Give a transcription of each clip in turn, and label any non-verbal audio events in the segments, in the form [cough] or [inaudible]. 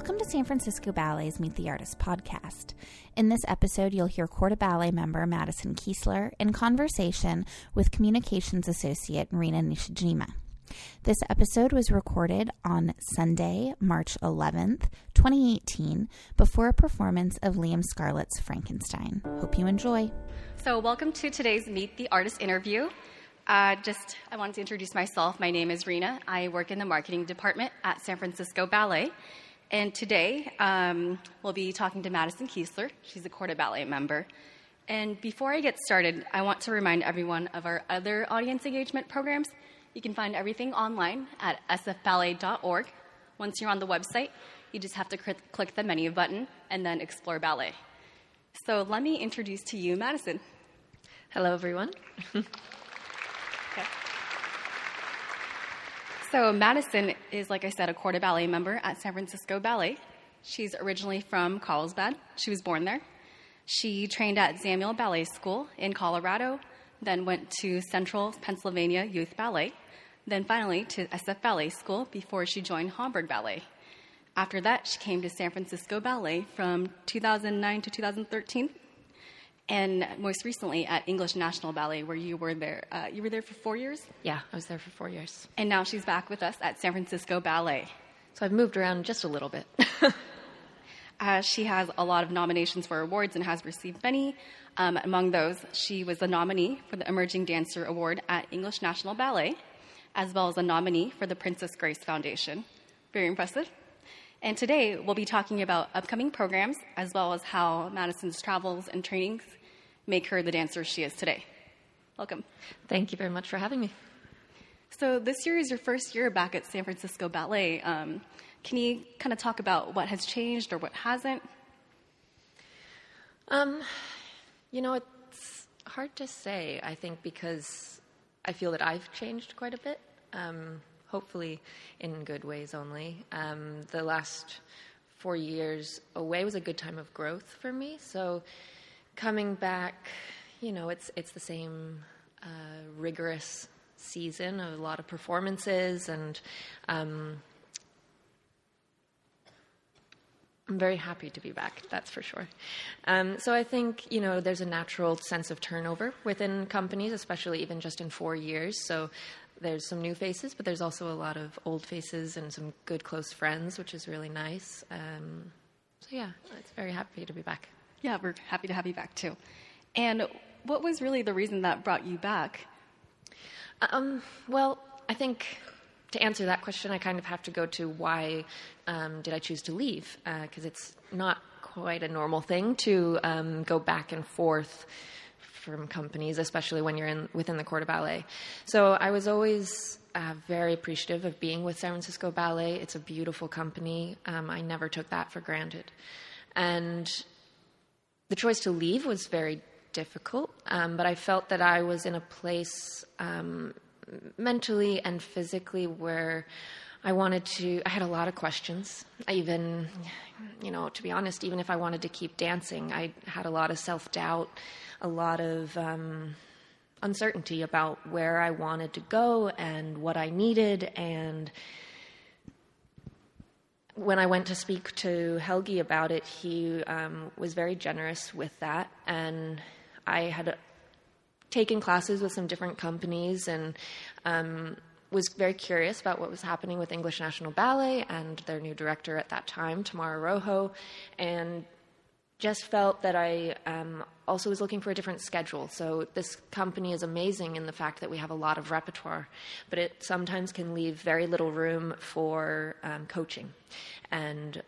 Welcome to San Francisco Ballet's Meet the Artist podcast. In this episode, you'll hear Corps de Ballet member Madison Keesler in conversation with communications associate Rena Nishijima. This episode was recorded on Sunday, March 11th, 2018, before a performance of Liam Scarlett's Frankenstein. Hope you enjoy. So, welcome to today's Meet the Artist interview. Uh, just, I wanted to introduce myself. My name is Rena. I work in the marketing department at San Francisco Ballet. And today, um, we'll be talking to Madison Keesler. She's a Corps Ballet member. And before I get started, I want to remind everyone of our other audience engagement programs. You can find everything online at sfballet.org. Once you're on the website, you just have to cl- click the menu button and then explore ballet. So let me introduce to you Madison. Hello, everyone. [laughs] So, Madison is, like I said, a de Ballet member at San Francisco Ballet. She's originally from Carlsbad. She was born there. She trained at Samuel Ballet School in Colorado, then went to Central Pennsylvania Youth Ballet, then finally to SF Ballet School before she joined Hamburg Ballet. After that, she came to San Francisco Ballet from 2009 to 2013 and most recently at English National Ballet, where you were there. Uh, you were there for four years, Yeah, I was there for four years. and now she's back with us at San Francisco Ballet. So I've moved around just a little bit. [laughs] Uh, she has a lot of nominations for awards and has received many. Um, among those, she was a nominee for the Emerging Dancer Award at English National Ballet, as well as a nominee for the Princess Grace Foundation. Very impressive. And today, we'll be talking about upcoming programs, as well as how Madison's travels and trainings make her the dancer she is today. Welcome. Thank you very much for having me. So, this year is your first year back at San Francisco Ballet. Um, can you kind of talk about what has changed or what hasn't? Um, you know, it's hard to say, I think, because I feel that I've changed quite a bit, um, hopefully in good ways only. Um, the last four years away was a good time of growth for me. So coming back, you know, it's, it's the same uh, rigorous season, of a lot of performances and. Um, I'm very happy to be back, that's for sure. Um, so I think, you know, there's a natural sense of turnover within companies, especially even just in four years. So there's some new faces, but there's also a lot of old faces and some good close friends, which is really nice. Um, so yeah, it's very happy to be back. Yeah, we're happy to have you back too. And what was really the reason that brought you back? Um, well, I think to answer that question, I kind of have to go to why um, did I choose to leave? Because uh, it's not quite a normal thing to um, go back and forth from companies, especially when you're in within the Corps de Ballet. So I was always uh, very appreciative of being with San Francisco Ballet. It's a beautiful company. Um, I never took that for granted, and the choice to leave was very difficult. Um, but I felt that I was in a place um, mentally and physically where I wanted to, I had a lot of questions. I even, you know, to be honest, even if I wanted to keep dancing, I had a lot of self doubt, a lot of um, uncertainty about where I wanted to go and what I needed. And when I went to speak to Helgi about it, he um, was very generous with that. And I had taken classes with some different companies and um, was very curious about what was happening with English National Ballet and their new director at that time, Tamara Rojo, and just felt that I um, also was looking for a different schedule. So this company is amazing in the fact that we have a lot of repertoire, but it sometimes can leave very little room for um, coaching. And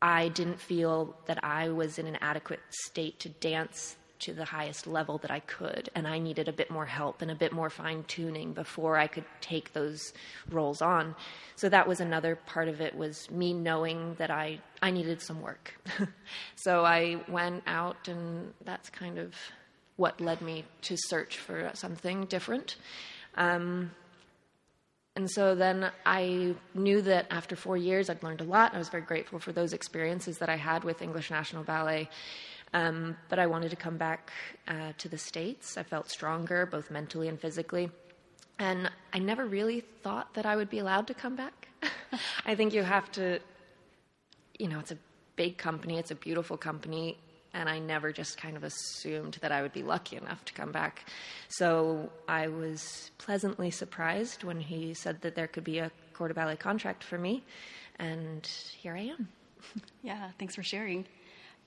I didn't feel that I was in an adequate state to dance to the highest level that I could, and I needed a bit more help and a bit more fine tuning before I could take those roles on. So that was another part of it was me knowing that I I needed some work. [laughs] so I went out, and that's kind of what led me to search for something different. Um, and so then I knew that after four years, I'd learned a lot. I was very grateful for those experiences that I had with English National Ballet. Um, but I wanted to come back uh, to the States. I felt stronger, both mentally and physically. And I never really thought that I would be allowed to come back. [laughs] I think you have to you know, it's a big company, it's a beautiful company, and I never just kind of assumed that I would be lucky enough to come back. So I was pleasantly surprised when he said that there could be a Corps de Ballet contract for me, and here I am. [laughs] Yeah, thanks for sharing.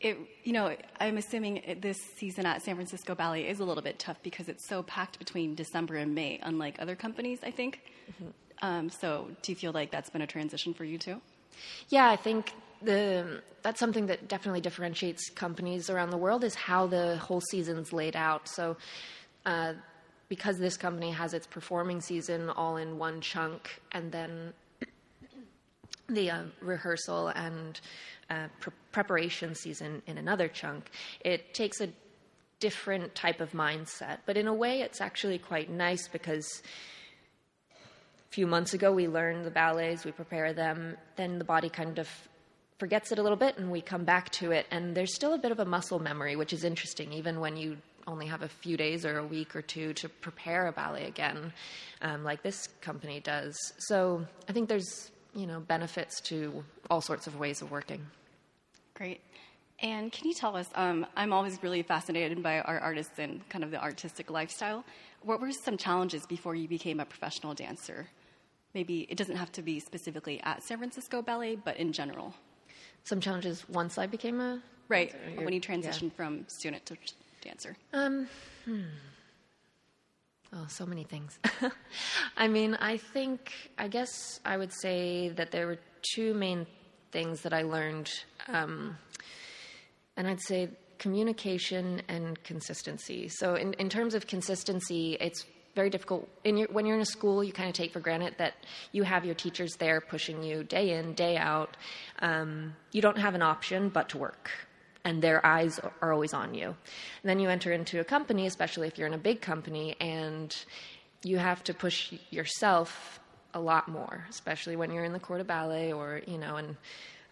It, you know, I'm assuming this season at San Francisco Ballet is a little bit tough because it's so packed between December and May, unlike other companies, I think. Mm-hmm. Um, so, do you feel like that's been a transition for you too? Yeah, I think the that's something that definitely differentiates companies around the world is how the whole season's laid out. So, uh, because this company has its performing season all in one chunk, and then the uh, rehearsal and uh, pre- preparation season in another chunk, it takes a different type of mindset. But in a way, it's actually quite nice because a few months ago we learned the ballets, we prepare them, then the body kind of forgets it a little bit and we come back to it. And there's still a bit of a muscle memory, which is interesting, even when you only have a few days or a week or two to prepare a ballet again, um, like this company does. So I think there's you know benefits to all sorts of ways of working. Great. And can you tell us? Um, I'm always really fascinated by our artists and kind of the artistic lifestyle. What were some challenges before you became a professional dancer? Maybe it doesn't have to be specifically at San Francisco Ballet, but in general. Some challenges once I became a right dancer, when you transitioned yeah. from student to dancer. Um, hmm. Oh, so many things. [laughs] I mean, I think, I guess I would say that there were two main things that I learned. Um, and I'd say communication and consistency. So, in, in terms of consistency, it's very difficult. Your, when you're in a school, you kind of take for granted that you have your teachers there pushing you day in, day out. Um, you don't have an option but to work and their eyes are always on you. And then you enter into a company, especially if you're in a big company, and you have to push yourself a lot more, especially when you're in the Corps de Ballet or, you know, and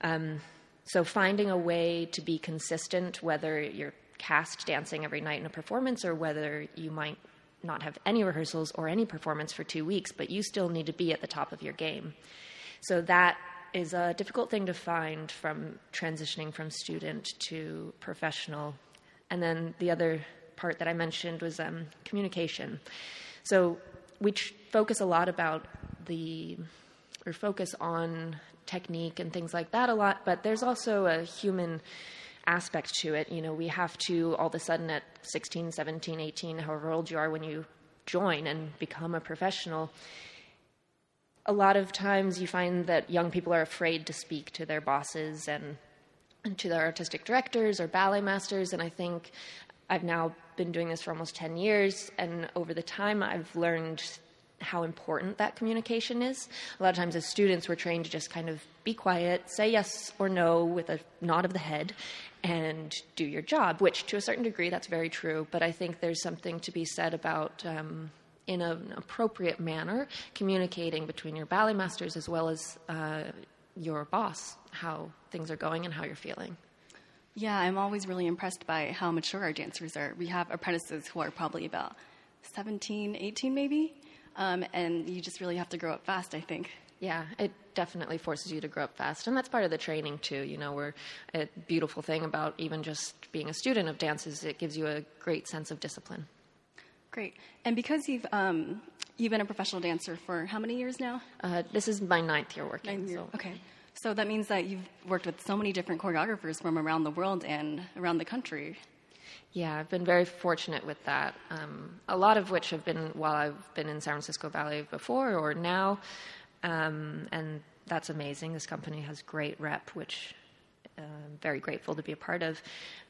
um, so finding a way to be consistent, whether you're cast dancing every night in a performance or whether you might not have any rehearsals or any performance for two weeks, but you still need to be at the top of your game. So that is a difficult thing to find from transitioning from student to professional. And then the other part that I mentioned was um, communication. So we focus a lot about the, or focus on technique and things like that a lot, but there's also a human aspect to it. You know, we have to all of a sudden at 16, 17, 18, however old you are when you join and become a professional, a lot of times you find that young people are afraid to speak to their bosses and, to their artistic directors or ballet masters. And I think I've now been doing this for almost 10 years, and over the time, I've learned how important that communication is. A lot of times, as students, we're trained to just kind of be quiet, say yes or no with a nod of the head, and do your job, which to a certain degree, that's very true. But I think there's something to be said about um, in an appropriate manner, communicating between your ballet masters as well as uh, your boss how things are going and how you're feeling. Yeah, I'm always really impressed by how mature our dancers are. We have apprentices who are probably about 17, 18 maybe, um, and you just really have to grow up fast, I think. Yeah, it definitely forces you to grow up fast, and that's part of the training too. You know, where a beautiful thing about even just being a student of dance is it gives you a great sense of discipline. Great. And because you've um, you've been a professional dancer for how many years now? Uh, this is my ninth year working. Ninth year. So. Okay. So that means that you've worked with so many different choreographers from around the world and around the country. Yeah, I've been very fortunate with that. Um, a lot of which have been while I've been in San Francisco Ballet before or now, um, and that's amazing. This company has great rep, which uh, I'm very grateful to be a part of.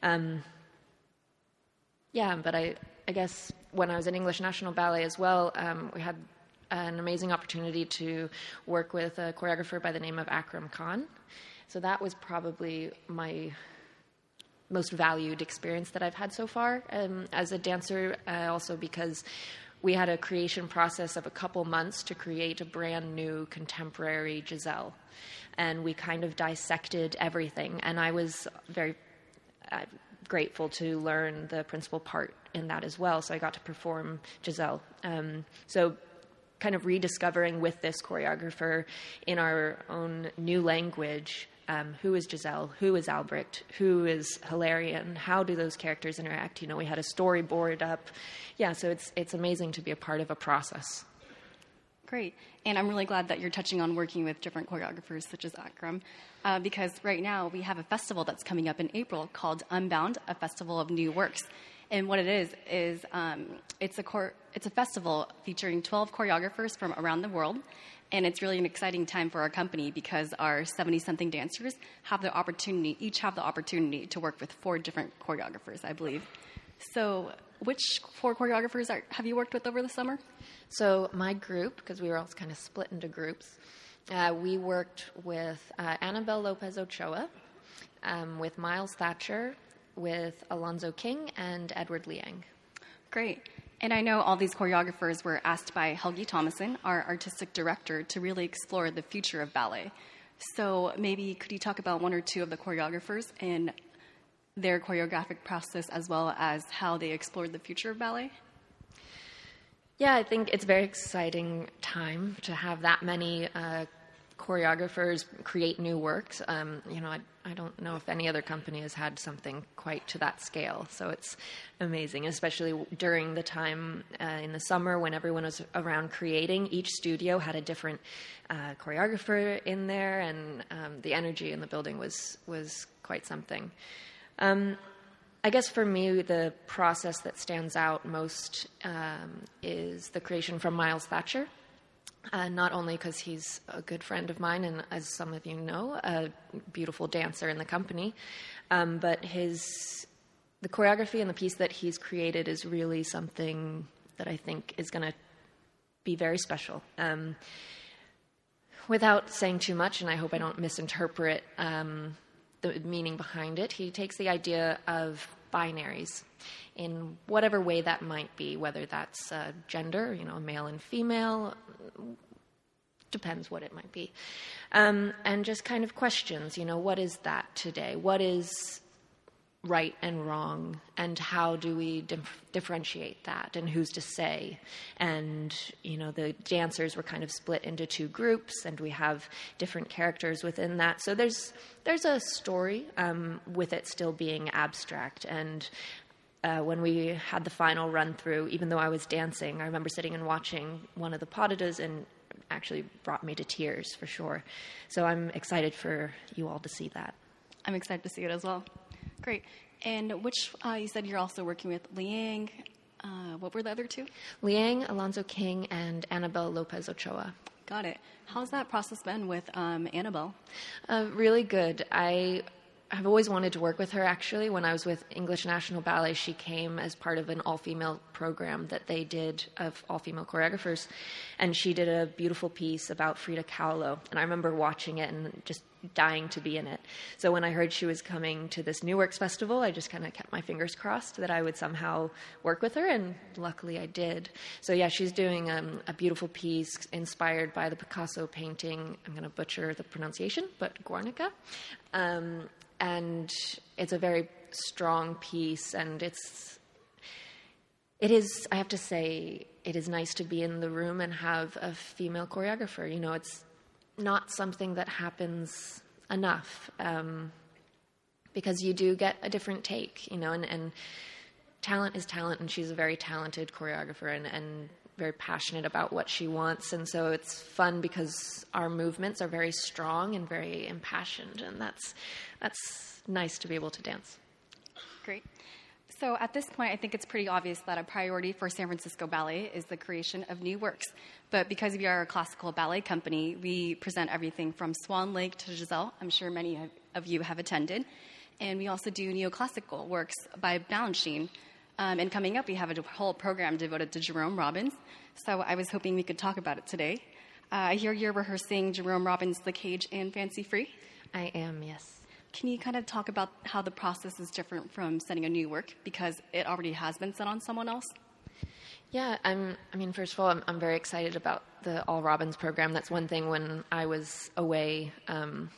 Um, yeah, but I, I guess when I was in English National Ballet as well, um, we had an amazing opportunity to work with a choreographer by the name of Akram Khan. So that was probably my most valued experience that I've had so far um, as a dancer, uh, also because we had a creation process of a couple months to create a brand new contemporary Giselle. And we kind of dissected everything. And I was very, uh, grateful to learn the principal part in that as well. So I got to perform Giselle. Um, so kind of rediscovering with this choreographer in our own new language Um, who is Giselle? Who is Albrecht? Who is Hilarion? How do those characters interact? You know, we had a storyboard up. Yeah, so it's it's amazing to be a part of a process. Great. And I'm really glad that you're touching on working with different choreographers such as Akram, uh, because right now we have a festival that's coming up in April called Unbound, a festival of new works. And what it is is um, it's a chor- it's a festival featuring 12 choreographers from around the world, and it's really an exciting time for our company because our 70 something dancers have the opportunity each have the opportunity to work with four different choreographers, I believe. So, which four choreographers are, have you worked with over the summer? So my group, because we were all kind of split into groups, uh, we worked with uh, Annabelle Lopez Ochoa, um, with Miles Thatcher, with Alonzo King, and Edward Liang. Great. And I know all these choreographers were asked by Helgi Tomasson, our artistic director, to really explore the future of ballet. So maybe could you talk about one or two of the choreographers and their choreographic process as well as how they explored the future of ballet? Yeah, I think it's a very exciting time to have that many uh, choreographers create new works. Um, you know, I, I, don't know if any other company has had something quite to that scale. So it's amazing, especially during the time uh, in the summer when everyone was around creating. Each studio had a different uh, choreographer in there, and um, the energy in the building was was quite something. Um, I guess for me, the process that stands out most um, is the creation from Miles Thatcher. Uh, not only because he's a good friend of mine, and as some of you know, a beautiful dancer in the company, um, but his the choreography and the piece that he's created is really something that I think is going to be very special. Um, without saying too much, and I hope I don't misinterpret um, the meaning behind it. He takes the idea of binaries in whatever way that might be, whether that's uh, gender, you know, male and female, depends what it might be. Um, and just kind of questions, you know, what is that today? What is right and wrong and how do we dif- differentiate that and who's to say and you know the dancers were kind of split into two groups and we have different characters within that so there's there's a story um, with it still being abstract and uh, when we had the final run through, even though I was dancing, I remember sitting and watching one of the pas and actually brought me to tears for sure. So I'm excited for you all to see that. I'm excited to see it as well. Great. And which, uh, you said you're also working with Liang. Uh, what were the other two? Liang, Alonzo King, and Annabelle Lopez Ochoa. Got it. How's that process been with um, Annabelle? Uh, really good. I I've always wanted to work with her. Actually, when I was with English National Ballet, she came as part of an all-female program that they did of all-female choreographers, and she did a beautiful piece about Frida Kahlo. And I remember watching it and just dying to be in it. So when I heard she was coming to this New Works Festival, I just kind of kept my fingers crossed that I would somehow work with her, and luckily I did. So yeah, she's doing um, a beautiful piece inspired by the Picasso painting. I'm going to butcher the pronunciation, but Guernica. Um, and it's a very strong piece, and it's it is. I have to say, it is nice to be in the room and have a female choreographer. You know, it's not something that happens enough um, because you do get a different take. You know, and, and talent is talent, and she's a very talented choreographer, and, and very passionate about what she wants. And so it's fun because our movements are very strong and very impassioned. And that's, that's nice to be able to dance. Great. So at this point, I think it's pretty obvious that a priority for San Francisco Ballet is the creation of new works. But because we are a classical ballet company, we present everything from Swan Lake to Giselle. I'm sure many of you have attended. And we also do neoclassical works by Balanchine, um, and coming up, we have a whole program devoted to Jerome Robbins. So I was hoping we could talk about it today. Uh, I hear you're rehearsing Jerome Robbins' The Cage and Fancy Free. I am, yes. Can you kind of talk about how the process is different from setting a new work because it already has been set on someone else? Yeah, I'm. I mean, first of all, I'm, I'm very excited about the All Robbins program. That's one thing when I was away um,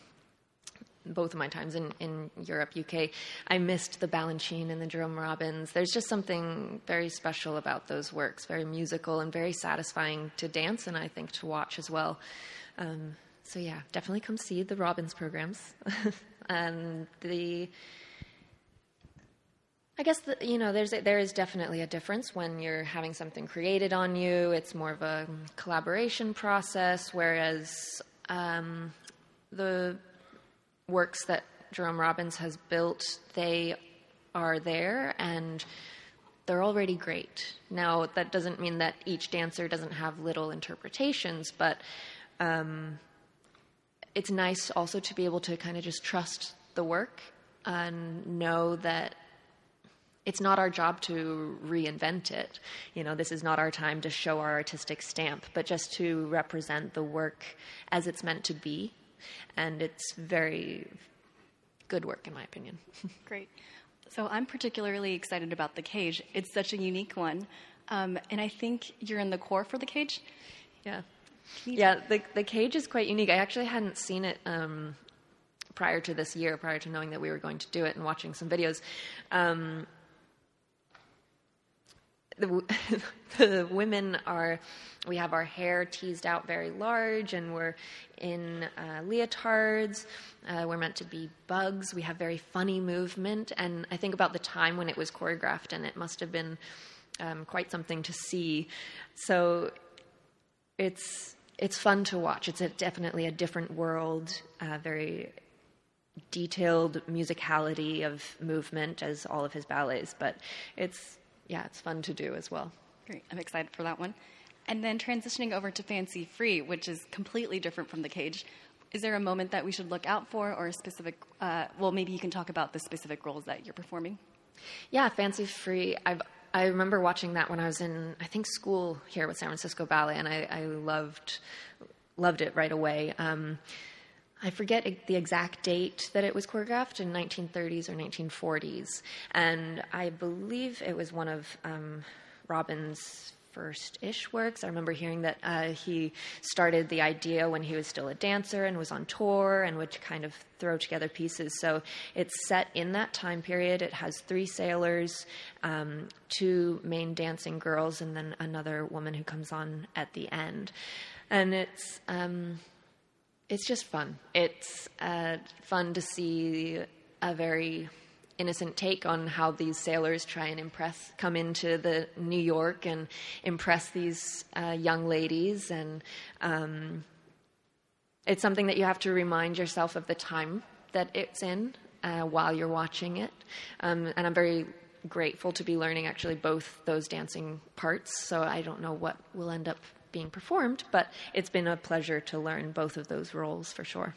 both of my times in, in Europe, UK, I missed the Balanchine and the Jerome Robbins. There's just something very special about those works, very musical and very satisfying to dance and I think to watch as well. Um, so yeah, definitely come see the Robbins programs, [laughs] and the. I guess the, you know there's a, there is definitely a difference when you're having something created on you. It's more of a collaboration process, whereas um, the works that Jerome Robbins has built, they are there and they're already great. Now, that doesn't mean that each dancer doesn't have little interpretations, but um, it's nice also to be able to kind of just trust the work and know that it's not our job to reinvent it. You know, this is not our time to show our artistic stamp, but just to represent the work as it's meant to be. And it's very good work, in my opinion. [laughs] Great. So I'm particularly excited about the cage. It's such a unique one. Um, and I think you're in the corps for the cage. Yeah. Yeah, the, the cage is quite unique. I actually hadn't seen it um, prior to this year, prior to knowing that we were going to do it and watching some videos. Um, the, [laughs] the women are we have our hair teased out very large and we're in uh, leotards uh, we're meant to be bugs we have very funny movement and i think about the time when it was choreographed and it must have been um, quite something to see so it's it's fun to watch it's a, definitely a different world uh, very detailed musicality of movement as all of his ballets but it's yeah, it's fun to do as well. Great. I'm excited for that one. And then transitioning over to Fancy Free, which is completely different from the cage. Is there a moment that we should look out for, or a specific? Uh, well, maybe you can talk about the specific roles that you're performing. Yeah, Fancy Free. I've I remember watching that when I was in I think school here with San Francisco Ballet, and I, I loved loved it right away. Um, I forget the exact date that it was choreographed in 1930s or 1940s, and I believe it was one of um, Robbins' first-ish works. I remember hearing that uh, he started the idea when he was still a dancer and was on tour and would kind of throw together pieces. So it's set in that time period. It has three sailors, um, two main dancing girls, and then another woman who comes on at the end, and it's. Um, it's just fun. It's uh, fun to see a very innocent take on how these sailors try and impress, come into the New York and impress these uh, young ladies, and um, it's something that you have to remind yourself of the time that it's in uh, while you're watching it. Um, and I'm very grateful to be learning actually both those dancing parts. So I don't know what will end up being performed, but it's been a pleasure to learn both of those roles for sure.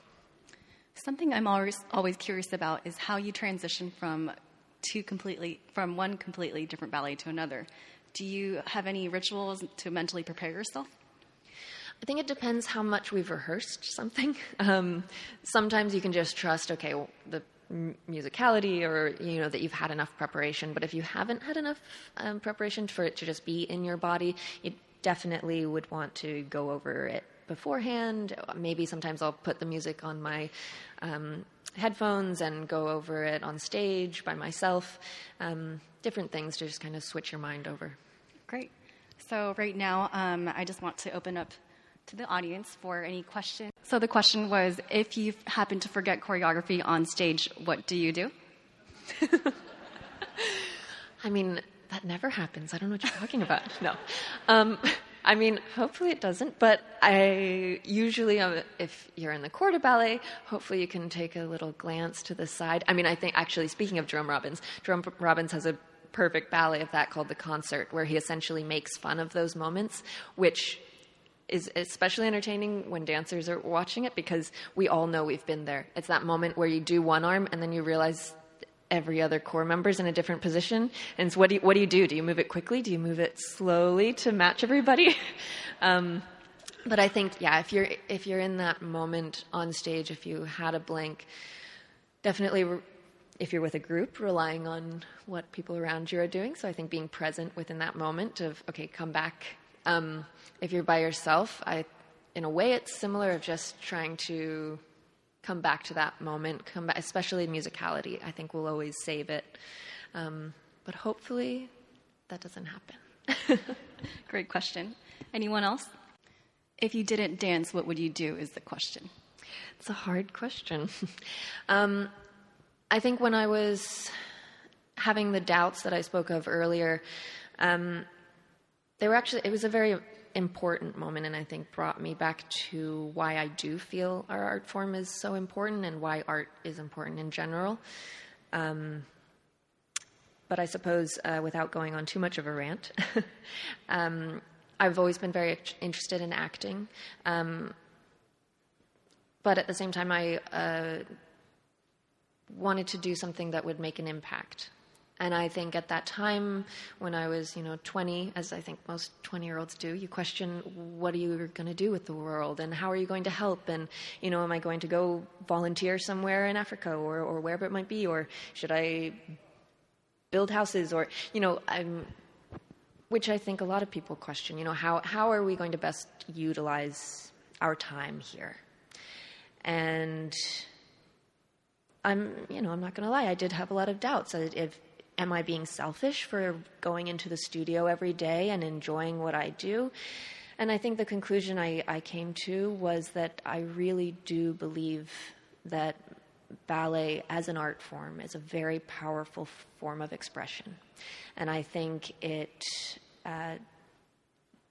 Something I'm always always curious about is how you transition from two completely from one completely different ballet to another. Do you have any rituals to mentally prepare yourself? I think it depends how much we've rehearsed something. [laughs] Um, sometimes you can just trust, okay, well, the musicality or you know that you've had enough preparation but if you haven't had enough um, preparation for it to just be in your body you definitely would want to go over it beforehand. Maybe sometimes I'll put the music on my um, headphones and go over it on stage by myself. Um, different things to just kind of switch your mind over. Great. So, right now, um, I just want to open up to the audience for any questions. So, the question was if you happen to forget choreography on stage, what do you do? [laughs] I mean, that never happens. I don't know what you're talking about. [laughs] No. Um, I mean, hopefully it doesn't, but I usually, um, if you're in the corps de ballet, hopefully you can take a little glance to the side. I mean, I think actually, speaking of Jerome Robbins, Jerome Robbins has a perfect ballet of that called The Concert, where he essentially makes fun of those moments, which is especially entertaining when dancers are watching it because we all know we've been there. It's that moment where you do one arm and then you realize every other corps member is in a different position. And so what do you, what do you do? Do you move it quickly? Do you move it slowly to match everybody? [laughs] um, but I think, yeah, if you're if you're in that moment on stage, if you had a blank, definitely. Re- if you're with a group, relying on what people around you are doing. So I think being present within that moment of okay, come back. Um, if you're by yourself, I, in a way, it's similar of just trying to come back to that moment, come back, especially musicality. I think we'll always save it. Um, but hopefully that doesn't happen. [laughs] Great question. Anyone else? If you didn't dance, what would you do? Is the question. It's a hard question. [laughs] um, I think when I was having the doubts that I spoke of earlier, um, they were actually, it was a very important moment and I think brought me back to why I do feel our art form is so important and why art is important in general. Um, but I suppose uh, without going on too much of a rant, [laughs] um, I've always been very interested in acting. Um, but at the same time, I uh, wanted to do something that would make an impact. And I think at that time, when I was, you know, 20, as I think most 20 year olds do, you question what are you going to do with the world and how are you going to help? And, you know, am I going to go volunteer somewhere in Africa or, or wherever it might be? Or should I build houses? Or, you know, I'm, which I think a lot of people question, you know, how, how are we going to best utilize our time here? And I'm, you know, I'm not going to lie. I did have a lot of doubts. If am I being selfish for going into the studio every day and enjoying what I do? And I think the conclusion I, I came to was that I really do believe that ballet as an art form is a very powerful form of expression. And I think it uh,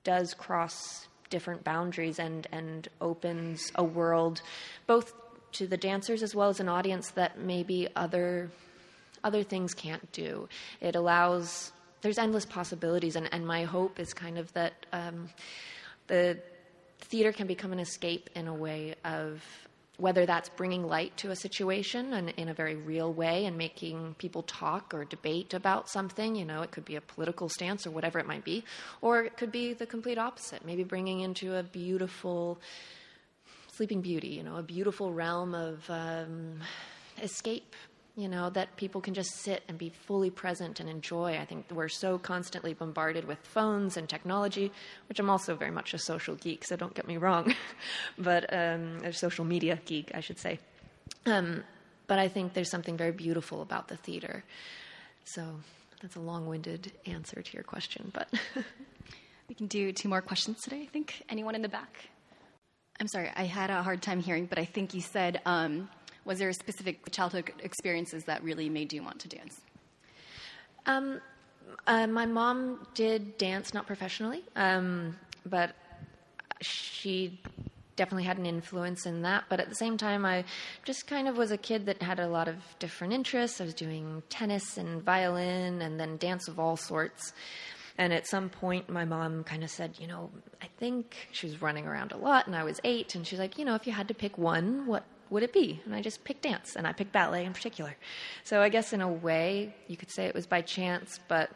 does cross different boundaries and, and opens a world both to the dancers as well as an audience that maybe other other things can't do. It allows there's endless possibilities and, and my hope is kind of that um, the theater can become an escape in a way of whether that's bringing light to a situation and in a very real way and making people talk or debate about something, you know, it could be a political stance or whatever it might be, or it could be the complete opposite, maybe bringing into a beautiful Sleeping Beauty, you know, a beautiful realm of um, escape you know, that people can just sit and be fully present and enjoy. I think we're so constantly bombarded with phones and technology, which I'm also very much a social geek, so don't get me wrong, [laughs] but um, a social media geek, I should say. Um, but I think there's something very beautiful about the theater. So that's a long winded answer to your question, but. [laughs] we can do two more questions today, I think. Anyone in the back? I'm sorry, I had a hard time hearing, but I think you said um, was there specific childhood experiences that really made you want to dance? Um, uh, my mom did dance, not professionally, um, but she definitely had an influence in that. But at the same time, I just kind of was a kid that had a lot of different interests. I was doing tennis and violin and then dance of all sorts. And at some point, my mom kind of said, You know, I think she was running around a lot, and I was eight. And she's like, You know, if you had to pick one, what would it be? And I just picked dance, and I picked ballet in particular. So I guess in a way, you could say it was by chance, but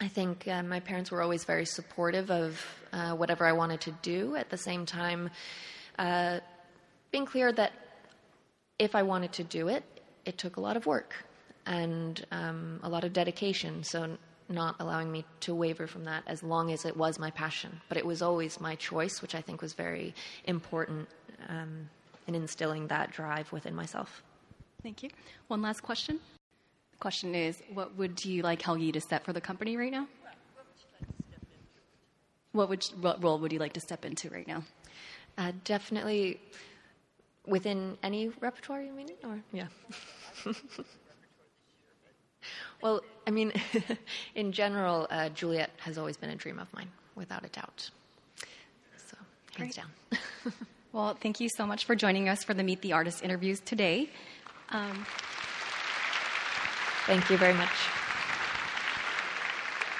I think uh, my parents were always very supportive of uh, whatever I wanted to do. At the same time, uh, being clear that if I wanted to do it, it took a lot of work and um, a lot of dedication. So not allowing me to waver from that as long as it was my passion. But it was always my choice, which I think was very important um, in instilling that drive within myself. Thank you. One last question. The question is What would you like Helgi to set for the company right now? What, would, what role would you like to step into right now? Uh, definitely within any repertoire, you mean? Or, yeah. [laughs] well, I mean, [laughs] in general, uh, Juliet has always been a dream of mine, without a doubt. So, hands Great. down. [laughs] Well, thank you so much for joining us for the Meet the Artist interviews today. Um, thank you very much.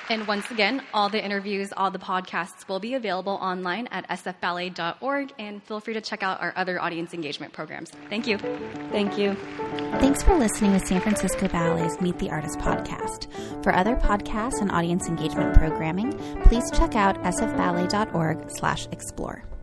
And once again, all the interviews, all the podcasts will be available online at sfballet.org, and feel free to check out our other audience engagement programs. Thank you. Thank you. Thanks for listening to San Francisco Ballet's Meet the Artist podcast. For other podcasts and audience engagement programming, please check out sfballet.org/explore.